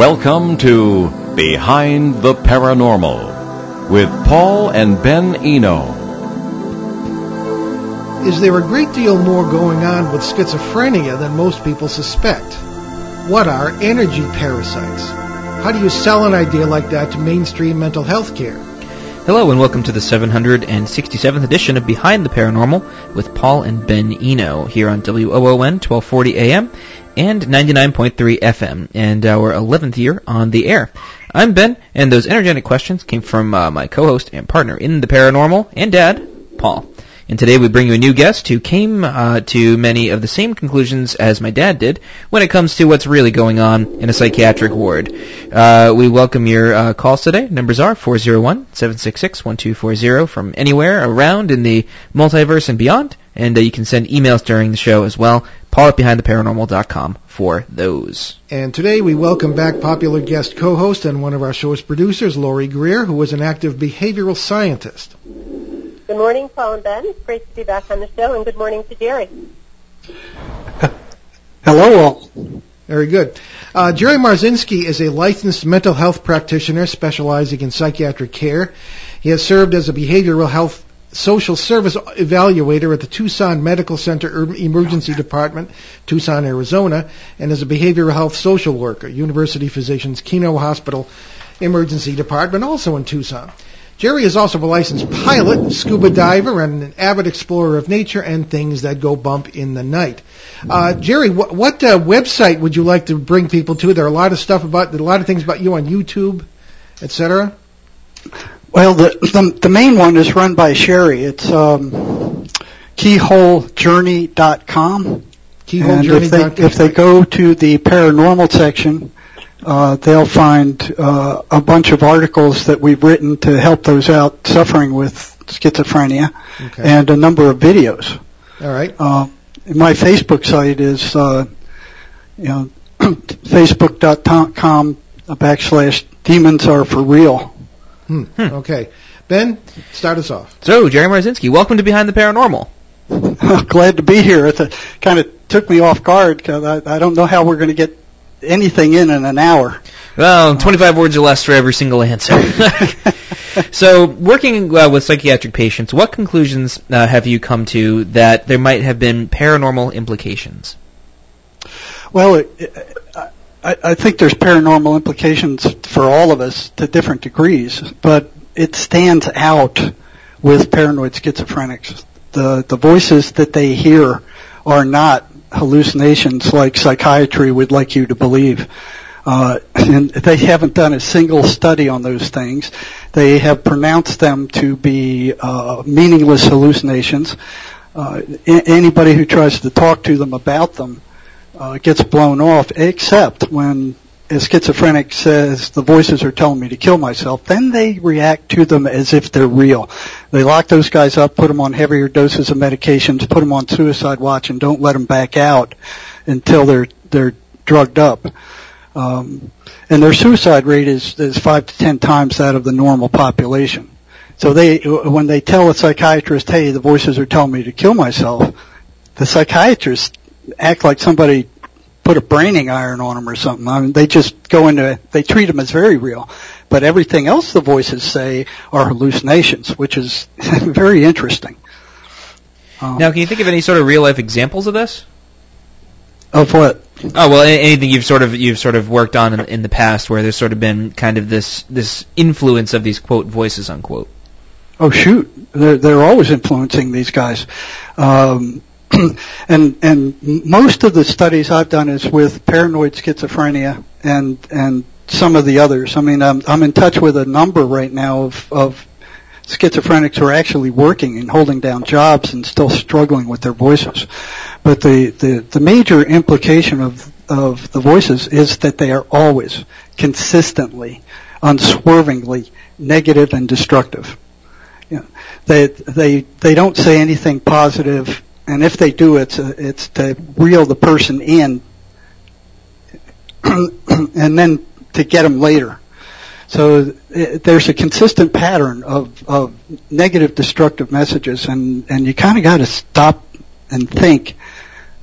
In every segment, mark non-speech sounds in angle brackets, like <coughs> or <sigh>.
Welcome to Behind the Paranormal with Paul and Ben Eno. Is there a great deal more going on with schizophrenia than most people suspect? What are energy parasites? How do you sell an idea like that to mainstream mental health care? Hello and welcome to the 767th edition of Behind the Paranormal with Paul and Ben Eno here on WOON 1240 AM and 99.3 FM and our 11th year on the air. I'm Ben and those energetic questions came from uh, my co-host and partner in the paranormal and dad, Paul. And today we bring you a new guest who came uh, to many of the same conclusions as my dad did when it comes to what's really going on in a psychiatric ward. Uh, we welcome your uh, calls today. Numbers are 401-766-1240 from anywhere around in the multiverse and beyond. And uh, you can send emails during the show as well. Paul at BehindTheParanormal.com for those. And today we welcome back popular guest co-host and one of our show's producers, Laurie Greer, who was an active behavioral scientist. Good morning, Paul and Ben. It's great to be back on the show, and good morning to Jerry. Hello, all. Very good. Uh, Jerry Marzinski is a licensed mental health practitioner specializing in psychiatric care. He has served as a behavioral health social service evaluator at the Tucson Medical Center Emergency Department, Tucson, Arizona, and as a behavioral health social worker, University Physicians Kino Hospital Emergency Department, also in Tucson. Jerry is also a licensed pilot, scuba diver, and an avid explorer of nature and things that go bump in the night. Uh, Jerry, what, what uh, website would you like to bring people to? There are a lot of stuff about, a lot of things about you on YouTube, etc. Well, the, the, the main one is run by Sherry. It's um, keyholejourney.com. Keyholejourney.com. If they, if they go to the paranormal section, uh, they'll find uh, a bunch of articles that we've written to help those out suffering with schizophrenia, Okay. and a number of videos. All right. Uh, my Facebook site is, uh, you know, <clears throat> facebook.com backslash demons are for real. Hmm. Okay. Ben, start us off. So, Jerry Marzinski, welcome to Behind the Paranormal. <laughs> Glad to be here. It kind of took me off guard because I, I don't know how we're going to get anything in in an hour. Well, 25 words or less for every single answer. <laughs> so, working uh, with psychiatric patients, what conclusions uh, have you come to that there might have been paranormal implications? Well, it, it, I, I think there's paranormal implications for all of us to different degrees, but it stands out with paranoid schizophrenics. The the voices that they hear are not hallucinations like psychiatry would like you to believe. Uh, and they haven't done a single study on those things. They have pronounced them to be uh, meaningless hallucinations. Uh, a- anybody who tries to talk to them about them uh, gets blown off, except when a schizophrenic says the voices are telling me to kill myself, then they react to them as if they're real. They lock those guys up, put them on heavier doses of medications, put them on suicide watch, and don't let them back out until they're they're drugged up. Um, and their suicide rate is is five to ten times that of the normal population. So they when they tell a psychiatrist, "Hey, the voices are telling me to kill myself," the psychiatrist act like somebody put a braining iron on them or something. I mean, they just go into they treat them as very real, but everything else the voices say are hallucinations, which is <laughs> very interesting. Um, Now, can you think of any sort of real life examples of this? of what? Oh well, anything you've sort of you've sort of worked on in, in the past where there's sort of been kind of this this influence of these quote voices unquote. Oh shoot, they're they're always influencing these guys. Um, <clears throat> and and most of the studies I've done is with paranoid schizophrenia and and some of the others. I mean, I'm I'm in touch with a number right now of of schizophrenics who are actually working and holding down jobs and still struggling with their voices. But the the, the major implication of of the voices is that they are always consistently, unswervingly negative and destructive. You know, they they they don't say anything positive and if they do, it's a, it's to reel the person in, <clears throat> and then to get them later. So it, there's a consistent pattern of of negative, destructive messages, and and you kind of got to stop and think,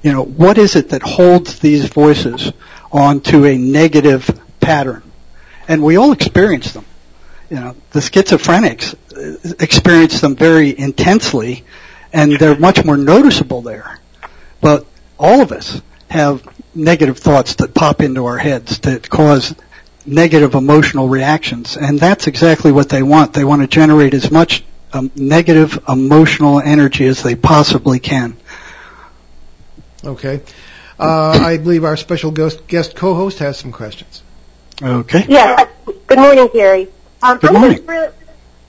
you know, what is it that holds these voices onto a negative pattern, and we all experience them. You know, the schizophrenics uh, experience them very intensely, and they're much more noticeable there. But all of us have negative thoughts that pop into our heads that cause negative emotional reactions, and that's exactly what they want. They want to generate as much um, negative emotional energy as they possibly can. Okay. Uh, I believe our special guest, guest co-host has some questions. Okay. Yes. Good morning, Gary. Um, Good I'm morning. just really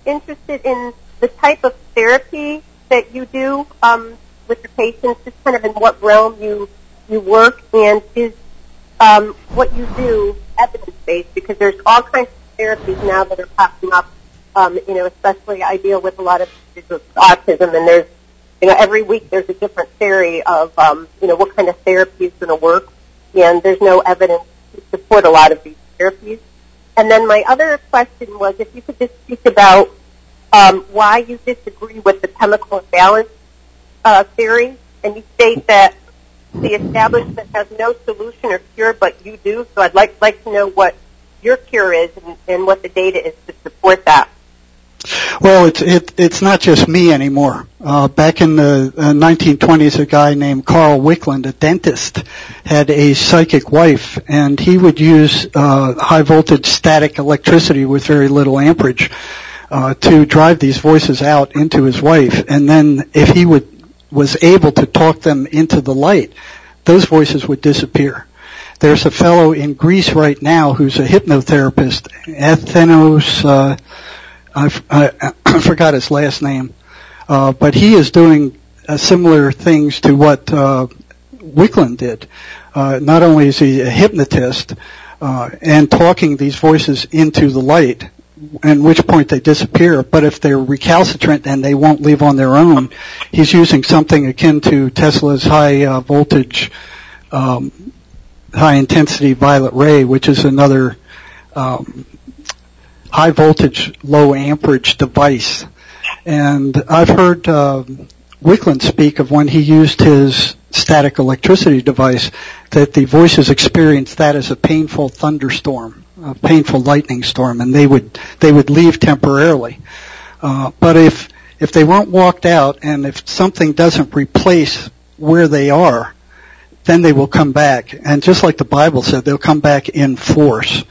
interested in the type of therapy that you do um, with your patients, just kind of in what realm you you work, and is um, what you do evidence based? Because there's all kinds of therapies now that are popping up. Um, you know, especially I deal with a lot of with autism, and there's you know every week there's a different theory of um, you know what kind of therapy is going to work, and there's no evidence to support a lot of these therapies. And then my other question was if you could just speak about why you disagree with the chemical imbalance uh, theory, and you state that the establishment has no solution or cure, but you do. So I'd like like to know what your cure is and, what the data is to support that. Well, it's it, it's not just me anymore. Uh, back in the uh, 1920s, a guy named Carl Wickland, a dentist, had a psychic wife, and he would use uh, high voltage static electricity with very little amperage uh, to drive these voices out into his wife. And then, if he would was able to talk them into the light, those voices would disappear. There's a fellow in Greece right now who's a hypnotherapist, Athenos. Uh, I, <clears throat> I forgot his last name, uh, but he is doing uh, similar things to what uh, Wickland did. Uh, not only is he a hypnotist uh, and talking these voices into the light, at which point they disappear, but if they're recalcitrant and they won't leave on their own, he's using something akin to Tesla's high uh, voltage, um, high intensity violet ray, which is another um, high voltage, low amperage device. And I've heard uh, Wickland speak of when he used his static electricity device that the voices experienced that as a painful thunderstorm, a painful lightning storm, and they would they would leave temporarily. Uh, but if if they weren't walked out, and if something doesn't replace where they are, then they will come back. And just like the Bible said, they'll come back in force.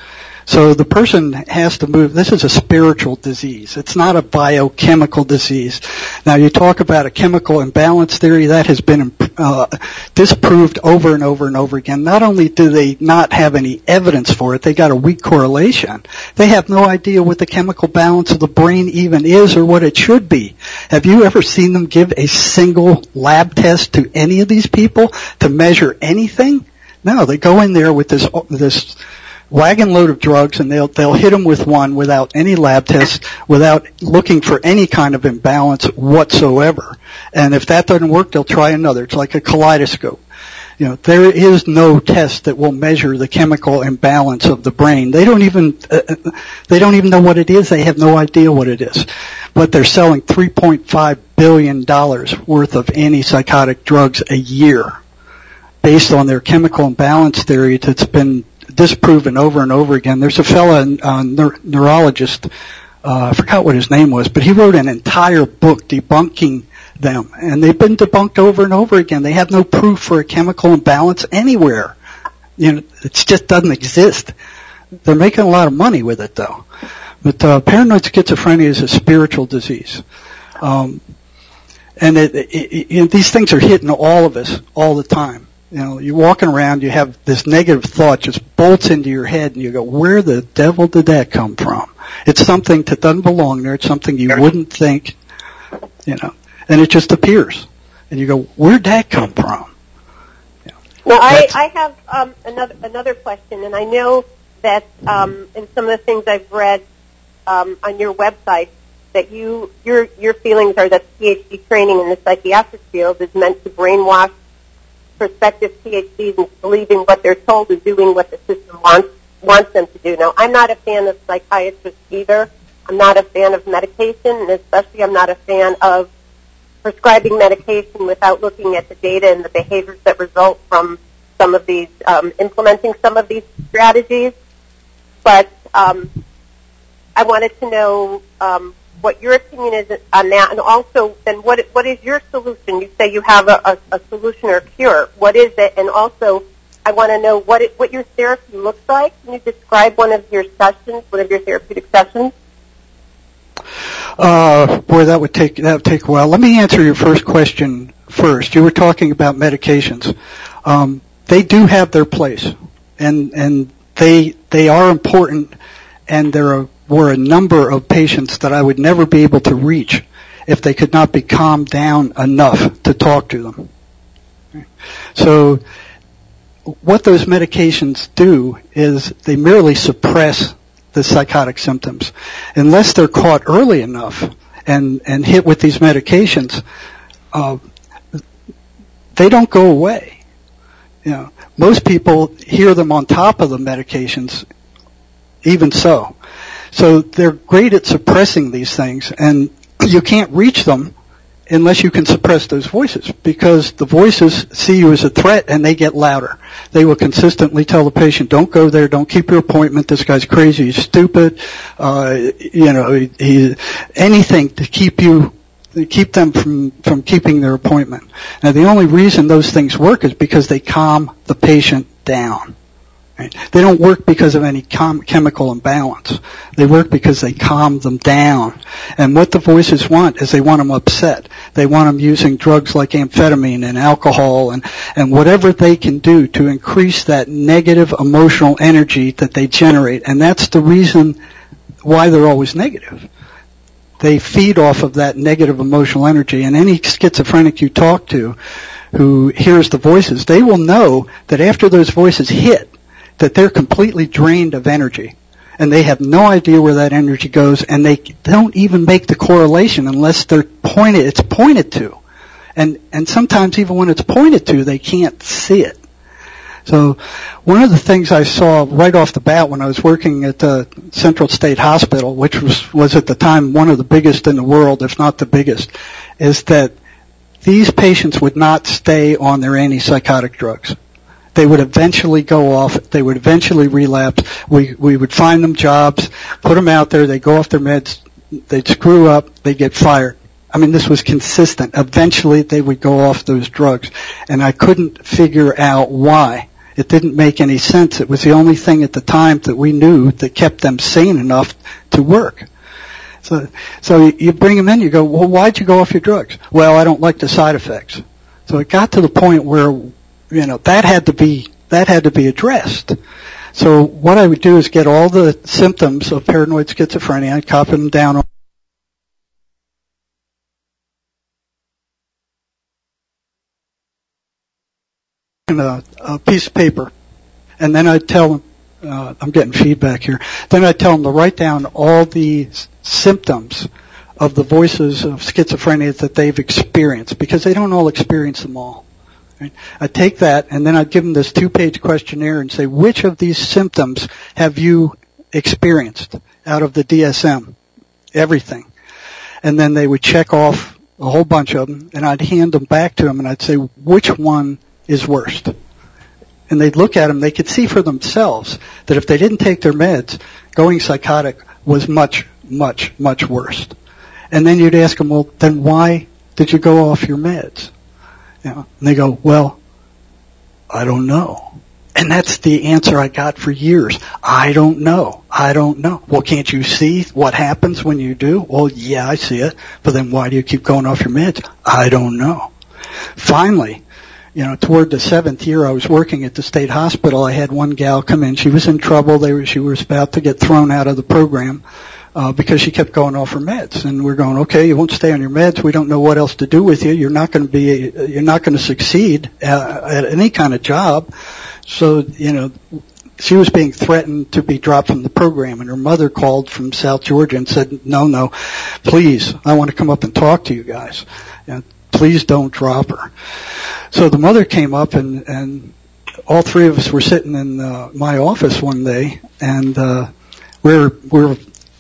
So the person has to move. This is a spiritual disease. It's not a biochemical disease. Now you talk about a chemical imbalance theory that has been Uh, disproved over and over and over again. Not only do they not have any evidence for it, they got a weak correlation. They have no idea what the chemical balance of the brain even is or what it should be. Have you ever seen them give a single lab test to any of these people to measure anything? No, they go in there with this this wagon load of drugs and they'll they'll hit them with one without any lab tests, without looking for any kind of imbalance whatsoever. And if that doesn't work, they'll try another. It's like a kaleidoscope. You know, there is no test that will measure the chemical imbalance of the brain. They don't even uh, they don't even know what it is. They have no idea what it is. But they're selling 3.5 billion dollars worth of antipsychotic drugs a year based on their chemical imbalance theory that's been disproven over and over again. There's a fellow, uh, neur- neurologist, uh, I forgot what his name was, but he wrote an entire book debunking them, and they've been debunked over and over again. They have no proof for a chemical imbalance anywhere. You know, it just doesn't exist. They're making a lot of money with it, though. But uh, paranoid schizophrenia is a spiritual disease. Um, and it, it, it, these things are hitting all of us all the time. You know, you're walking around, you have this negative thought just bolts into your head, and you go, "Where the devil did that come from?" It's something that doesn't belong there. It's something you wouldn't think, you know, and it just appears, and you go, "Where'd that come from?" Well, I, I have um, another another question, and I know that um, in some of the things I've read um, on your website that you your your feelings are that PhD training in the psychiatric field is meant to brainwash prospective PhDs believing what they're told and doing what the system wants wants them to do. Now, I'm not a fan of psychiatrists either. I'm not a fan of medication, and especially I'm not a fan of prescribing medication without looking at the data and the behaviors that result from some of these um, implementing some of these strategies. but um, I wanted to know um, what your opinion is on that, and also then what what is your solution? You say you have a, a, a solution or a cure. What is it? And also, I want to know what it, what your therapy looks like. Can you describe one of your sessions, one of your therapeutic sessions? Uh, boy, that would take that would take a while. Let me answer your first question first. You were talking about medications. Um, they do have their place, and and they they are important, and there are, were a number of patients that I would never be able to reach if they could not be calmed down enough to talk to them. So what those medications do is they merely suppress the psychotic symptoms. Unless they're caught early enough and, and hit with these medications, uh, they don't go away. You know, most people hear them on top of the medications, even so. So they're great at suppressing these things, and <clears throat> you can't reach them unless you can suppress those voices because the voices see you as a threat and they get louder. They will consistently tell the patient, don't go there, don't keep your appointment, this guy's crazy, he's stupid, uh, you know, he, he, anything to keep you keep them from, from keeping their appointment. Now the only reason those things work is because they calm the patient down. Right? They don't work because of any com- chemical imbalance. They work because they calm them down. And what the voices want is they want them upset. They want them using drugs like amphetamine and alcohol and, and whatever they can do to increase that negative emotional energy that they generate. And that's the reason why they're always negative. They feed off of that negative emotional energy. And any schizophrenic you talk to who hears the voices, they will know that after those voices hit, that they're completely drained of energy. And they have no idea where that energy goes and they don't even make the correlation unless they're pointed it's pointed to. And and sometimes even when it's pointed to they can't see it. So one of the things I saw right off the bat when I was working at the Central State Hospital, which was, was at the time one of the biggest in the world, if not the biggest, is that these patients would not stay on their antipsychotic drugs. They would eventually go off. They would eventually relapse. We we would find them jobs, put them out there. They go off their meds. They'd screw up. They'd get fired. I mean, this was consistent. Eventually, they would go off those drugs, and I couldn't figure out why. It didn't make any sense. It was the only thing at the time that we knew that kept them sane enough to work. So, so you bring them in, you go, well, why'd you go off your drugs? Well, I don't like the side effects. So it got to the point where you know, that had to be, that had to be addressed. So what I would do is get all the symptoms of paranoid schizophrenia, I'd copy them down on a, a piece of paper. And then I'd tell them, uh, I'm getting feedback here. Then I'd tell them to write down all the symptoms of the voices of schizophrenia that they've experienced because they don't all experience them all. I'd take that and then I'd give them this two-page questionnaire and say, which of these symptoms have you experienced out of the DSM? Everything. And then they would check off a whole bunch of them and I'd hand them back to them and I'd say, which one is worst? And they'd look at them, they could see for themselves that if they didn't take their meds, going psychotic was much, much, much worse. And then you'd ask them, well, then why did you go off your meds? And they go, well, I don't know. And that's the answer I got for years. I don't know. I don't know. Well, can't you see what happens when you do? Well, yeah, I see it. But then why do you keep going off your meds? I don't know. Finally, you know, toward the seventh year I was working at the state hospital, I had one gal come in. She was in trouble. They were, she was about to get thrown out of the program uh, because she kept going off her meds. And we're going, okay, you won't stay on your meds. We don't know what else to do with you. You're not going to be, you're not going to succeed uh, at any kind of job. So, you know, she was being threatened to be dropped from the program and her mother called from South Georgia and said, no, no, please, I want to come up and talk to you guys. And please don't drop her. So the mother came up and, and all three of us were sitting in uh, my office one day and, uh, we're, we're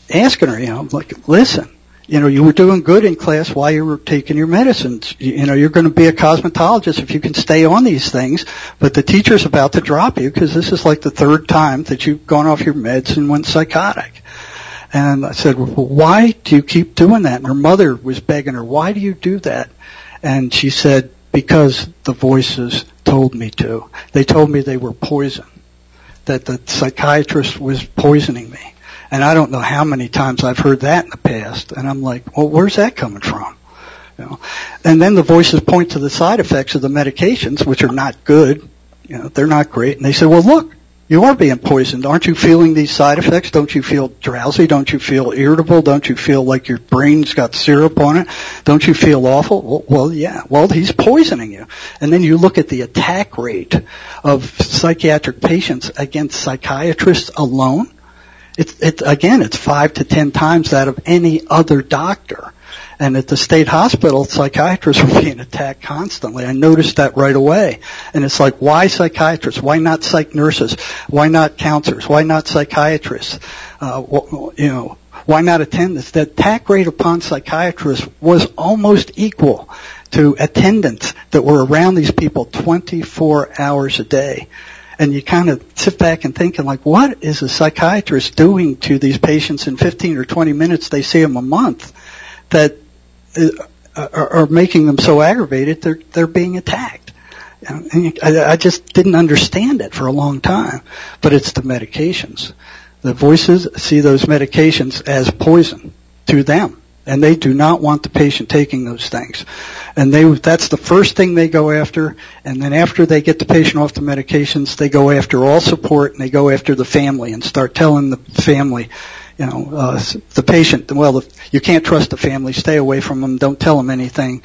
asking her, you know, like, listen, you know, you were doing good in class while you were taking your medicines. You, you know, you're going to be a cosmetologist if you can stay on these things, but the teacher's about to drop you because this is like the third time that you've gone off your meds and went psychotic. And I said, well, why do you keep doing that? And her mother was begging her, why do you do that? And she said, because the voices told me to. They told me they were poison. That the psychiatrist was poisoning me. And I don't know how many times I've heard that in the past. And I'm like, well, where's that coming from? You know? And then the voices point to the side effects of the medications, which are not good. You know, they're not great. And they say, well, look, you are being poisoned. Aren't you feeling these side effects? Don't you feel drowsy? Don't you feel irritable? Don't you feel like your brain's got syrup on it? Don't you feel awful? Well, well, yeah. Well, he's poisoning you. And then you look at the attack rate of psychiatric patients against psychiatrists alone. It's, it's, again, it's five to ten times that of any other doctor. And at the state hospital, psychiatrists <laughs> were being attacked constantly. I noticed that right away. And it's like, why psychiatrists? Why not psych nurses? Why not counselors? Why not psychiatrists? Uh, you know, why not attendants? The attack rate upon psychiatrists was almost equal to attendants that were around these people 24 hours a day. And you kind of sit back and thinking like, what is a psychiatrist doing to these patients in 15 or 20 minutes they see them a month that uh, are, are making them so aggravated they're they're being attacked. And I, I just didn't understand it for a long time, but it's the medications. The voices see those medications as poison to them, and they do not want the patient taking those things. And they that's the first thing they go after, and then after they get the patient off the medications, they go after all support and they go after the family and start telling the family you know, uh, the patient, well, you can't trust the family, stay away from them, don't tell them anything.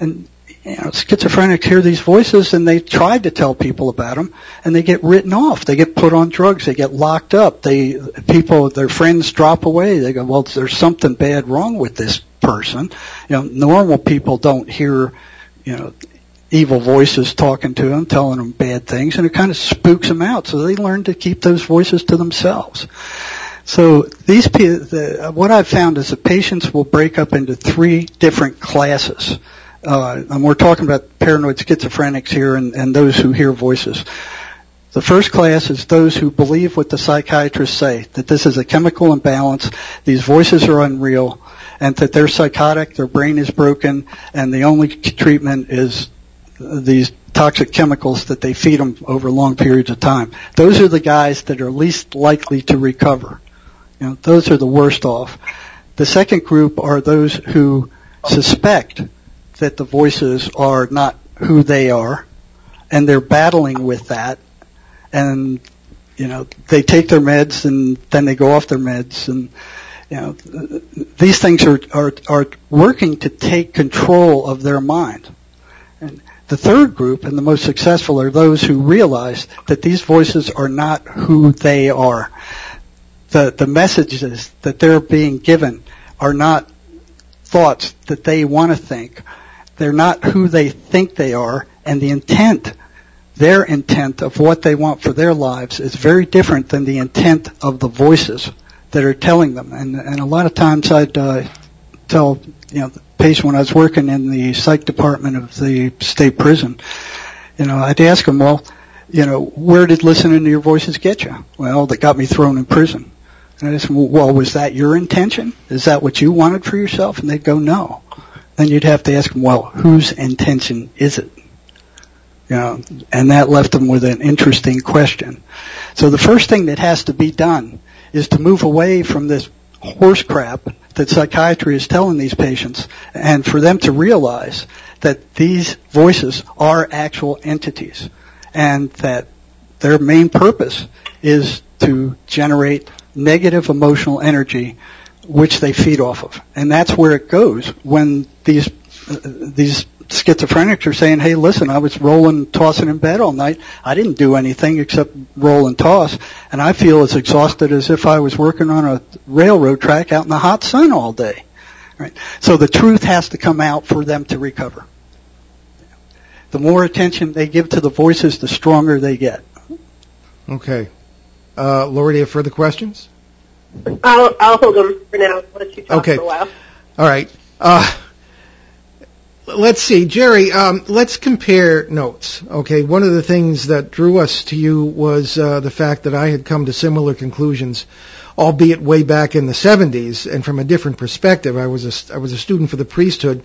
And, you know, schizophrenics hear these voices and they try to tell people about them and they get written off. They get put on drugs. They get locked up. They, people, their friends drop away. They go, well, there's something bad wrong with this person. You know, normal people don't hear, you know, evil voices talking to them, telling them bad things, and it kind of spooks them out. So they learn to keep those voices to themselves. So these, the, what I've found is that patients will break up into three different classes. Uh, and we're talking about paranoid schizophrenics here and, and those who hear voices. The first class is those who believe what the psychiatrists say, that this is a chemical imbalance, these voices are unreal, and that they're psychotic, their brain is broken, and the only treatment is these toxic chemicals that they feed them over long periods of time. Those are the guys that are least likely to recover. You know, those are the worst off. The second group are those who suspect that the voices are not who they are, and they're battling with that, and you know they take their meds and then they go off their meds, and you know these things are are are working to take control of their mind. And the third group and the most successful are those who realize that these voices are not who they are the, the messages that they're being given are not thoughts that they want to think. They're not who they think they are, and the intent, their intent of what they want for their lives is very different than the intent of the voices that are telling them. And, and a lot of times I'd uh, tell, you know, the patient when I was working in the psych department of the state prison, you know, I'd ask them, well, you know, where did listening to your voices get you? Well, that got me thrown in prison. And I said, well, was that your intention? Is that what you wanted for yourself? And they'd go, no. Then you'd have to ask them, well, whose intention is it? You know, and that left them with an interesting question. So the first thing that has to be done is to move away from this horse crap that psychiatry is telling these patients and for them to realize that these voices are actual entities and that their main purpose is to generate negative emotional energy which they feed off of. And that's where it goes when these uh, these schizophrenics are saying, "Hey, listen, I was rolling, tossing in bed all night. I didn't do anything except roll and toss, and I feel as exhausted as if I was working on a railroad track out in the hot sun all day." Right. So the truth has to come out for them to recover. The more attention they give to the voices, the stronger they get. Okay. Uh, Laura, do you have further questions? I'll, I'll hold them for now. I'll let you talk Okay. for a while. All right. Uh, let's see, Jerry. Um, let's compare notes. Okay. One of the things that drew us to you was uh, the fact that I had come to similar conclusions, albeit way back in the 70s, and from a different perspective. I was a, I was a student for the priesthood,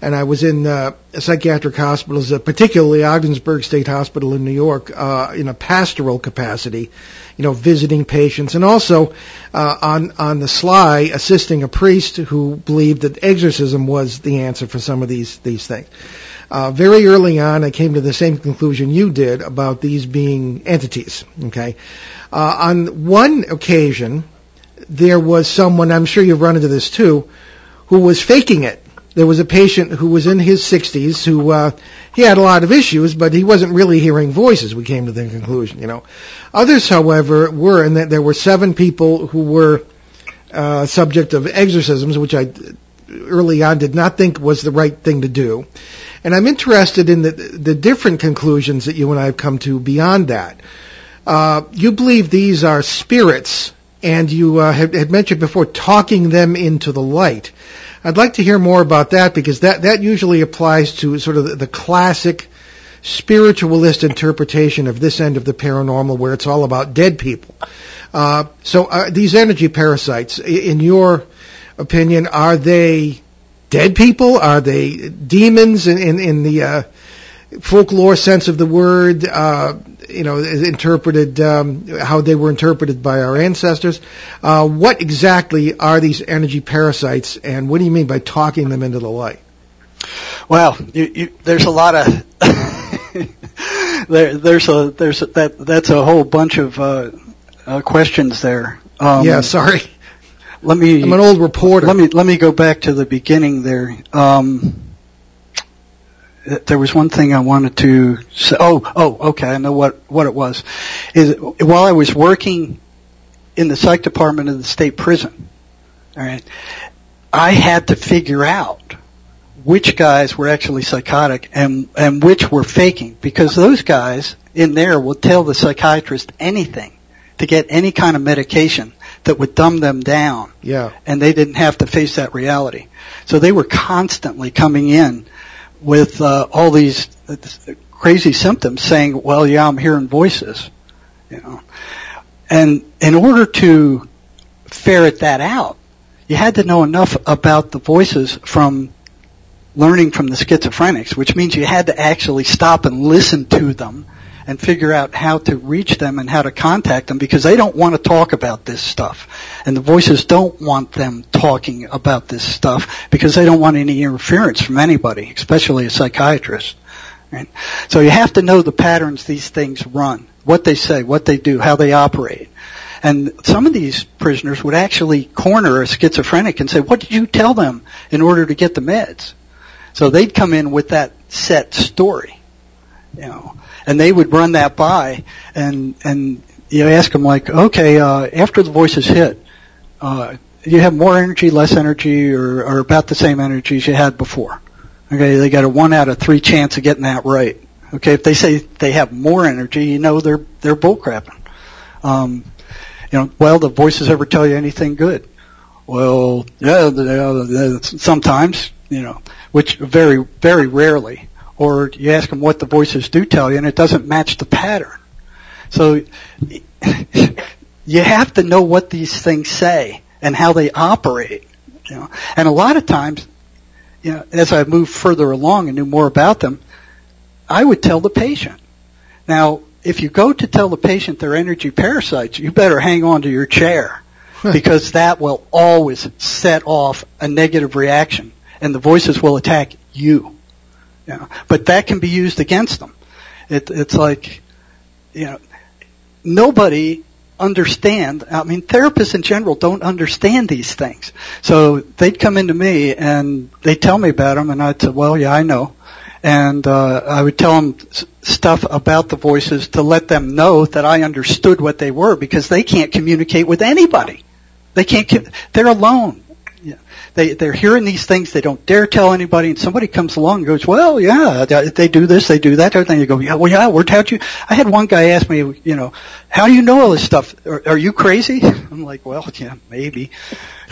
and I was in uh, psychiatric hospitals, uh, particularly Ogdensburg State Hospital in New York, uh, in a pastoral capacity, you know, visiting patients, and also uh, on on the sly assisting a priest who believed that exorcism was the answer for some of these these things. Uh, very early on, I came to the same conclusion you did about these being entities. Okay, uh, on one occasion, there was someone I'm sure you've run into this too, who was faking it there was a patient who was in his 60s who uh, he had a lot of issues, but he wasn't really hearing voices. We came to the conclusion, you know. Others, however, were, and that there were seven people who were uh, subject of exorcisms, which I early on did not think was the right thing to do. And I'm interested in the, the different conclusions that you and I have come to beyond that. Uh, you believe these are spirits, and you uh, had, had mentioned before talking them into the light. I'd like to hear more about that because that, that usually applies to sort of the, the classic spiritualist interpretation of this end of the paranormal where it's all about dead people. Uh, so uh, these energy parasites, in your opinion, are they dead people? Are they demons in, in, in the uh, folklore sense of the word? You know, interpreted um, how they were interpreted by our ancestors. Uh, what exactly are these energy parasites, and what do you mean by talking them into the light? Well, you, you, there's a lot of <laughs> there, there's a there's a, that that's a whole bunch of uh, uh, questions there. Um, yeah, sorry. Let me. I'm an old reporter. Let me let me go back to the beginning there. Um, there was one thing I wanted to say. Oh, oh, okay. I know what, what it was. Is while I was working in the psych department of the state prison, all right, I had to figure out which guys were actually psychotic and, and which were faking because those guys in there will tell the psychiatrist anything to get any kind of medication that would dumb them down. Yeah. And they didn't have to face that reality. So they were constantly coming in with uh, all these crazy symptoms, saying, "Well, yeah, I'm hearing voices," you know. And in order to ferret that out, you had to know enough about the voices from learning from the schizophrenics, which means you had to actually stop and listen to them and figure out how to reach them and how to contact them because they don't want to talk about this stuff. And the voices don't want them talking about this stuff because they don't want any interference from anybody, especially a psychiatrist. Right? So you have to know the patterns these things run, what they say, what they do, how they operate. And some of these prisoners would actually corner a schizophrenic and say, what did you tell them in order to get the meds? So they'd come in with that set story, you know and they would run that by and and you ask them like, okay, uh, after the voices hit, uh, you have more energy, less energy, or, or about the same energy as you had before. Okay, they got a one out of three chance of getting that right. Okay, if they say they have more energy, you know they're they're bullcrapping. Um, you know, well, the voices ever tell you anything good? Well, yeah, sometimes, you know, which very very rarely or you ask them what the voices do tell you and it doesn't match the pattern. So <laughs> you have to know what these things say and how they operate. You know? And a lot of times, you know, as I moved further along and knew more about them, I would tell the patient. Now, if you go to tell the patient they're energy parasites, you better hang on to your chair <laughs> because that will always set off a negative reaction and the voices will attack you. Yeah, but that can be used against them. It, it's like, you know, nobody understand. I mean, therapists in general don't understand these things. So they'd come into me and they'd tell me about them, and I'd say, "Well, yeah, I know." And uh, I would tell them stuff about the voices to let them know that I understood what they were because they can't communicate with anybody. They can't. They're alone. They they're hearing these things they don't dare tell anybody, and somebody comes along and goes, "Well, yeah, they do this, they do that." Everything you go, "Yeah, well, yeah, we're you?" I had one guy ask me, you know, "How do you know all this stuff? Are, are you crazy?" <laughs> I'm like, "Well, yeah, maybe."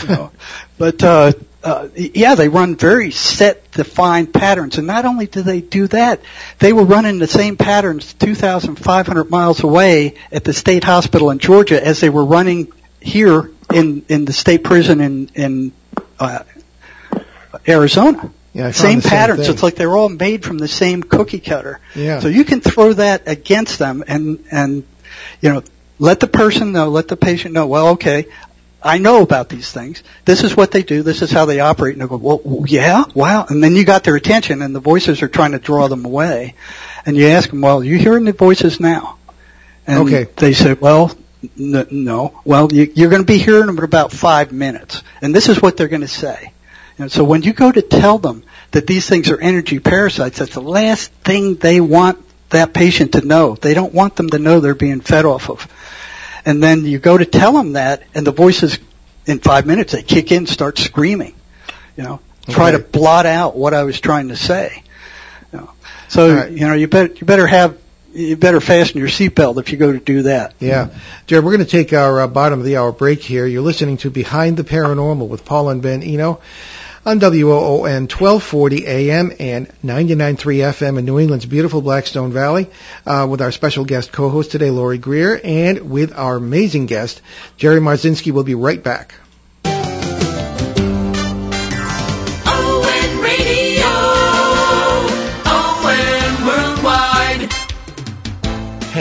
You know, <laughs> but uh, uh, yeah, they run very set, defined patterns. And not only do they do that, they were running the same patterns 2,500 miles away at the state hospital in Georgia as they were running here in in the state prison in in uh, Arizona. Yeah, same patterns. it's like they're all made from the same cookie cutter. Yeah. So you can throw that against them and and you know let the person know, let the patient know. Well, okay, I know about these things. This is what they do. This is how they operate. And they go, well, yeah, wow. And then you got their attention, and the voices are trying to draw them away. And you ask them, well, you hearing the voices now? And Okay. they say, well, no. Well, you, you're going to be hearing them in about five minutes. And this is what they're going to say. And so when you go to tell them that these things are energy parasites, that's the last thing they want that patient to know. They don't want them to know they're being fed off of. And then you go to tell them that, and the voices in five minutes they kick in, start screaming. You know, try to blot out what I was trying to say. You know. So right. you know, you better you better have you better fasten your seatbelt if you go to do that. Yeah. Jared, we're going to take our uh, bottom of the hour break here. You're listening to Behind the Paranormal with Paul and Ben Eno on WOON 1240 AM and 99.3 FM in New England's beautiful Blackstone Valley uh, with our special guest co-host today, Lori Greer, and with our amazing guest, Jerry Marzinski. We'll be right back.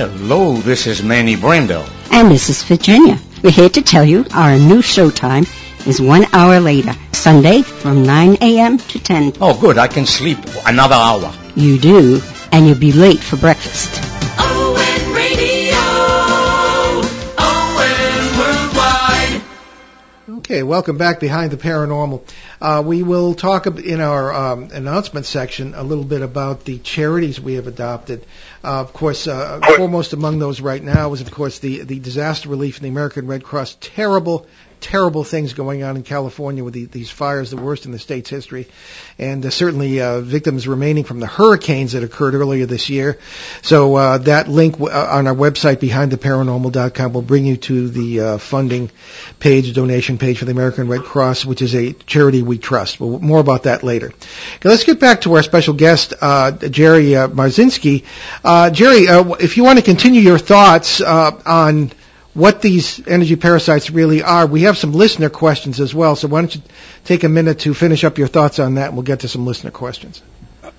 Hello, this is Manny Brando. And this is Virginia. We're here to tell you our new showtime is one hour later, Sunday from 9 a.m. to 10. Oh, good. I can sleep another hour. You do, and you'll be late for breakfast. ON Radio. ON Worldwide. Okay, welcome back behind the paranormal. Uh, we will talk in our um, announcement section a little bit about the charities we have adopted. Uh, of course, uh, foremost among those right now is, of course, the the disaster relief and the American Red Cross. Terrible, terrible things going on in California with the, these fires, the worst in the state's history, and uh, certainly uh, victims remaining from the hurricanes that occurred earlier this year. So uh, that link w- uh, on our website, behindtheparanormal.com, will bring you to the uh, funding page, donation page for the American Red Cross, which is a charity we trust. Well, more about that later. Okay, let's get back to our special guest, uh, Jerry Marzinski. Jerry, if you want to continue your thoughts on what these energy parasites really are, we have some listener questions as well. So why don't you take a minute to finish up your thoughts on that, and we'll get to some listener questions.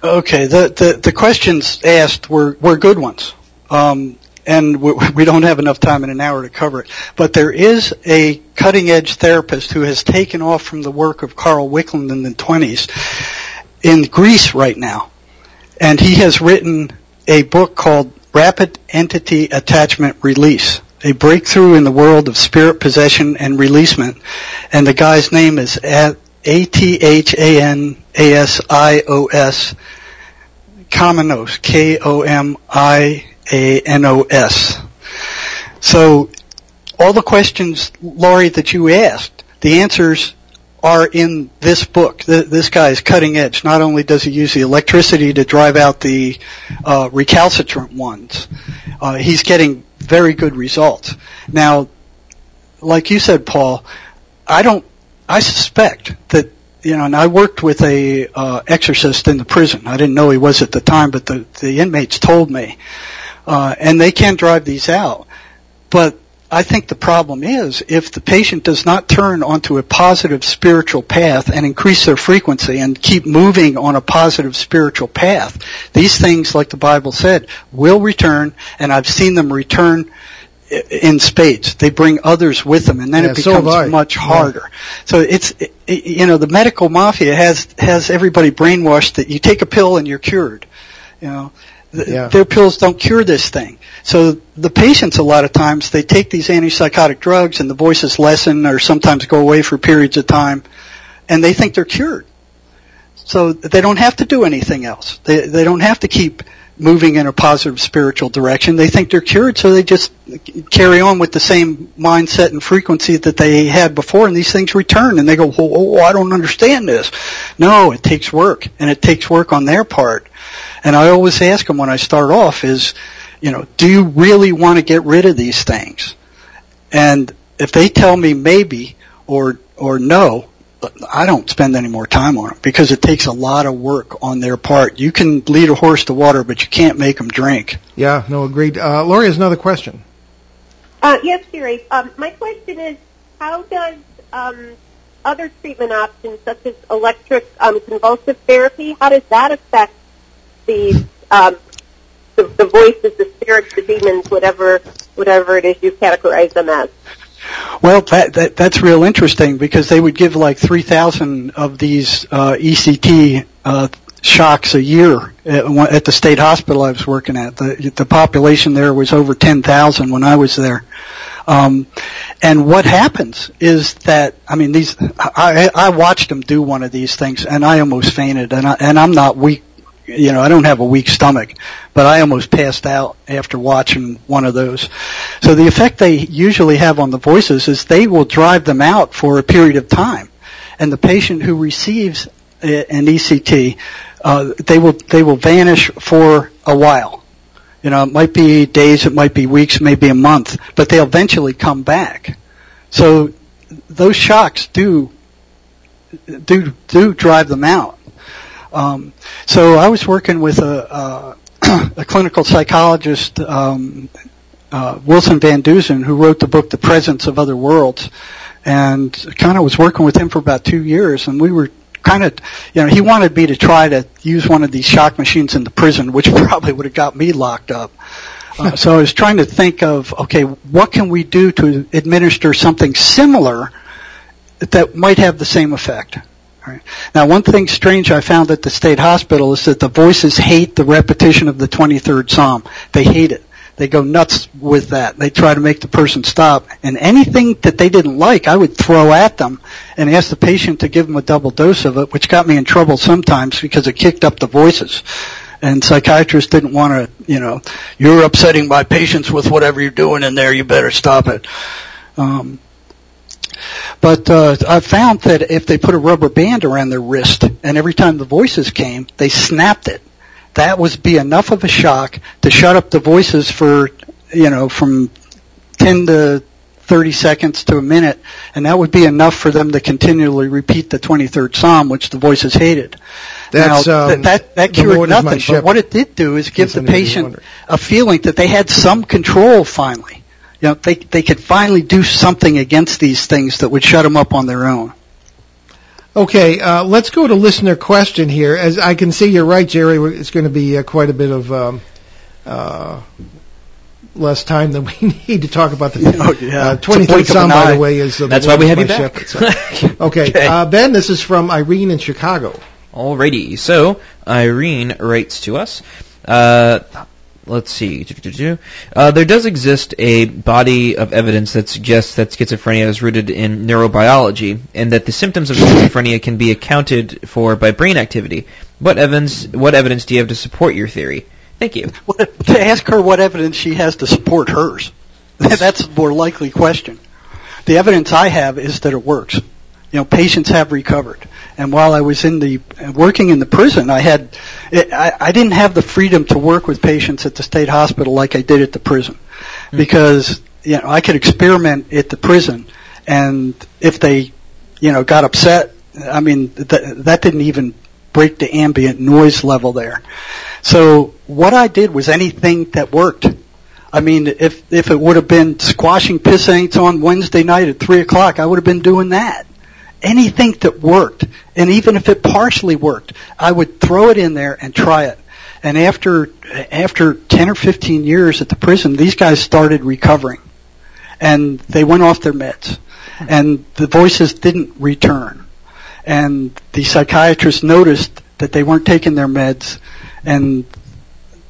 Okay, the the, the questions asked were were good ones. Um, and we, <laughs> we don't have enough time in an hour to cover it. But there is a cutting edge therapist who has taken off from the work of Carl Wickland in the 20s in Greece right now. And he has written a book called Rapid Entity Attachment Release, a breakthrough in the world of spirit possession and releasement. And the guy's name is A T H A N A S I O S Komianos, K-O-M-I-A-N-O-S. So, all the questions, Laurie, that you asked, the answers are in this book. This guy is cutting edge. Not only does he use the electricity to drive out the uh, recalcitrant ones, uh, he's getting very good results. Now, like you said, Paul, I don't. I suspect that you know, and I worked with a uh, exorcist in the prison. I didn't know he was at the time, but the the inmates told me, uh, and they can't drive these out. But I think the problem is if the patient does not turn onto a positive spiritual path and increase their frequency and keep moving on a positive spiritual path, these things, like the Bible said, will return, and I've seen them return in spades. They bring others with them, and then Yeah, it becomes I. much Yeah. harder. So it's you know the medical mafia has has everybody brainwashed that you take a pill and you're cured. You know, Yeah. their pills don't cure this thing. So the patients a lot of times they take these antipsychotic drugs and the voices lessen or sometimes go away for periods of time, and they think they're cured. So they don't have to do anything else. They they don't have to keep moving in a positive spiritual direction. They think they're cured, so they just carry on with the same mindset and frequency that they had before, and these things return, and they go, oh, oh, I don't understand this. No, it takes work, and it takes work on their part. And I always ask them when I start off is, you know, do you really want to get rid of these things? And if they tell me maybe or or no, I don't spend any more time on them because it takes a lot of work on their part. You can lead a horse to water, but you can't make them drink. Yeah, no, agreed. Uh, Lori has another question. Uh, yes, Jerry. Um, my question is, how does um, other treatment options such as electric um, convulsive therapy, how does that affect the um, the, the voices, the spirits, the demons, whatever whatever it is you categorize them as? Well, that, that that's real interesting because they would give like 3,000 of these uh, ECT uh, shocks a year at, at the state hospital I was working at. The the population there was over 10,000 when I was there. Um, and what happens is that I mean these I I watched them do one of these things and I almost fainted and I, and I'm not weak you know, I don't have a weak stomach, but I almost passed out after watching one of those. So the effect they usually have on the voices is they will drive them out for a period of time. And the patient who receives an ECT, uh, they will, they will vanish for a while. You know, it might be days, it might be weeks, maybe a month, but they'll eventually come back. So those shocks do, do, do drive them out. Um, so I was working with a, a, <clears throat> a clinical psychologist, um, uh, Wilson Van Dusen, who wrote the book The Presence of Other Worlds, and kind of was working with him for about two years, and we were kind of, you know, he wanted me to try to use one of these shock machines in the prison, which <laughs> probably would have got me locked up. Uh, so I was trying to think of, okay, what can we do to administer something similar that might have the same effect? Right. Now, one thing strange I found at the state hospital is that the voices hate the repetition of the 23rd Psalm. They hate it. They go nuts with that. They try to make the person stop. And anything that they didn't like, I would throw at them and ask the patient to give them a double dose of it, which got me in trouble sometimes because it kicked up the voices. And psychiatrists didn't want to, you know, you're upsetting my patients with whatever you're doing in there, you better stop it. Um, but uh, I found that if they put a rubber band around their wrist and every time the voices came, they snapped it, that would be enough of a shock to shut up the voices for, you know, from 10 to 30 seconds to a minute, and that would be enough for them to continually repeat the 23rd Psalm, which the voices hated. That's, now, um, that, that, that cured Lord is my nothing, but what it did do is give the I know, you patient a feeling that they had some control finally. You know, they, they could finally do something against these things that would shut them up on their own. Okay, uh, let's go to listener question here. As I can see, you're right, Jerry. It's going to be uh, quite a bit of um, uh, less time than <laughs> we need to talk about the <laughs> Oh, yeah. uh, It's 23rd Psalm, an by the way, is uh, That's Lord why we have my you back. shepherd. So- <laughs> okay, Okay. Uh, Ben, this is from Irene in Chicago. Alrighty, so Irene writes to us. Uh, let's see. Uh, there does exist a body of evidence that suggests that schizophrenia is rooted in neurobiology, and that the symptoms of schizophrenia can be accounted for by brain activity. What evidence? What evidence do you have to support your theory? Thank you. To ask her what evidence she has to support hers. <laughs> That's a more likely question. The evidence I have is that it works. You know, patients have recovered. And while I was in the working in the prison, I had I, I didn't have the freedom to work with patients at the state hospital like I did at the prison, hmm. because you know I could experiment at the prison, and if they you know got upset, I mean th- that didn't even break the ambient noise level there. So what I did was anything that worked. I mean, if if it would have been squashing piss aints on Wednesday night at three o'clock, I would have been doing that. Anything that worked, and even if it partially worked, I would throw it in there and try it. And after after ten or fifteen years at the prison, these guys started recovering, and they went off their meds, and the voices didn't return, and the psychiatrist noticed that they weren't taking their meds, and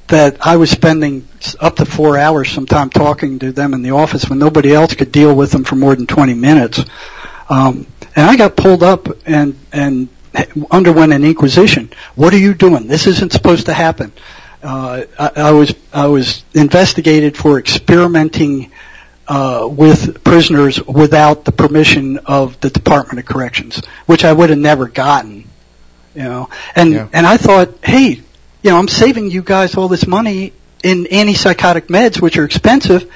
that I was spending up to four hours sometime talking to them in the office when nobody else could deal with them for more than 20 minutes. Um, and I got pulled up and, and underwent an inquisition. What are you doing? This isn't supposed to happen. Uh, I, I was I was investigated for experimenting uh, with prisoners without the permission of the Department of Corrections, which I would have never gotten. You know, and Yeah. and I thought, hey, you know, I'm saving you guys all this money in antipsychotic meds, which are expensive,